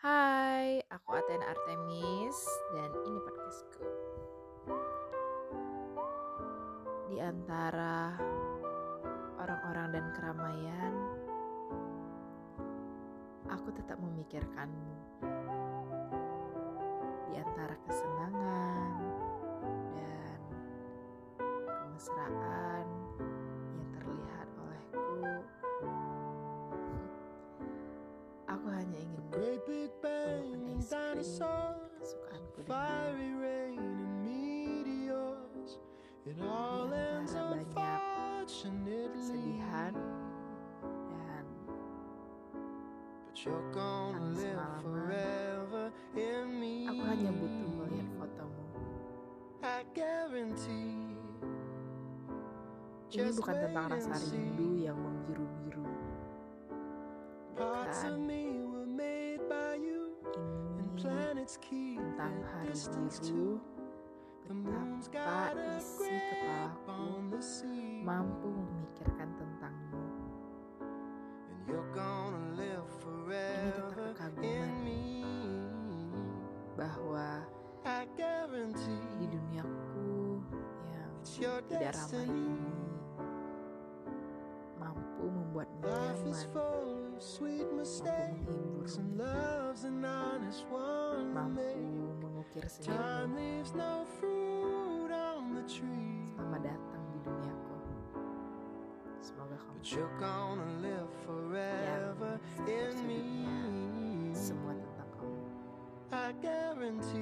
Hai, aku Aten Artemis dan ini podcastku. Di antara orang-orang dan keramaian, aku tetap memikirkanmu. Di antara kesenangan dan kemesraan Great big bang dinosaurs, fiery rain and meteors. It all Di ends antara banyak unfortunately. kesedihan dan But you're gonna tangis live malaman. forever in me. Aku hanya butuh melihat fotomu. I guarantee. Ini bukan tentang rasa rindu yang membiru-biru. Bukan. Tentang. The moon's betapa isi kepalaku on the sea. mampu memikirkan tentangmu. Live forever kekaguman. Bahwa di duniaku yang tidak ramai ini mampu membuatmu nyaman, sweet mistakes and love's an honest one. Time leaves no fruit on the tree. But you're gonna live forever in me. I guarantee.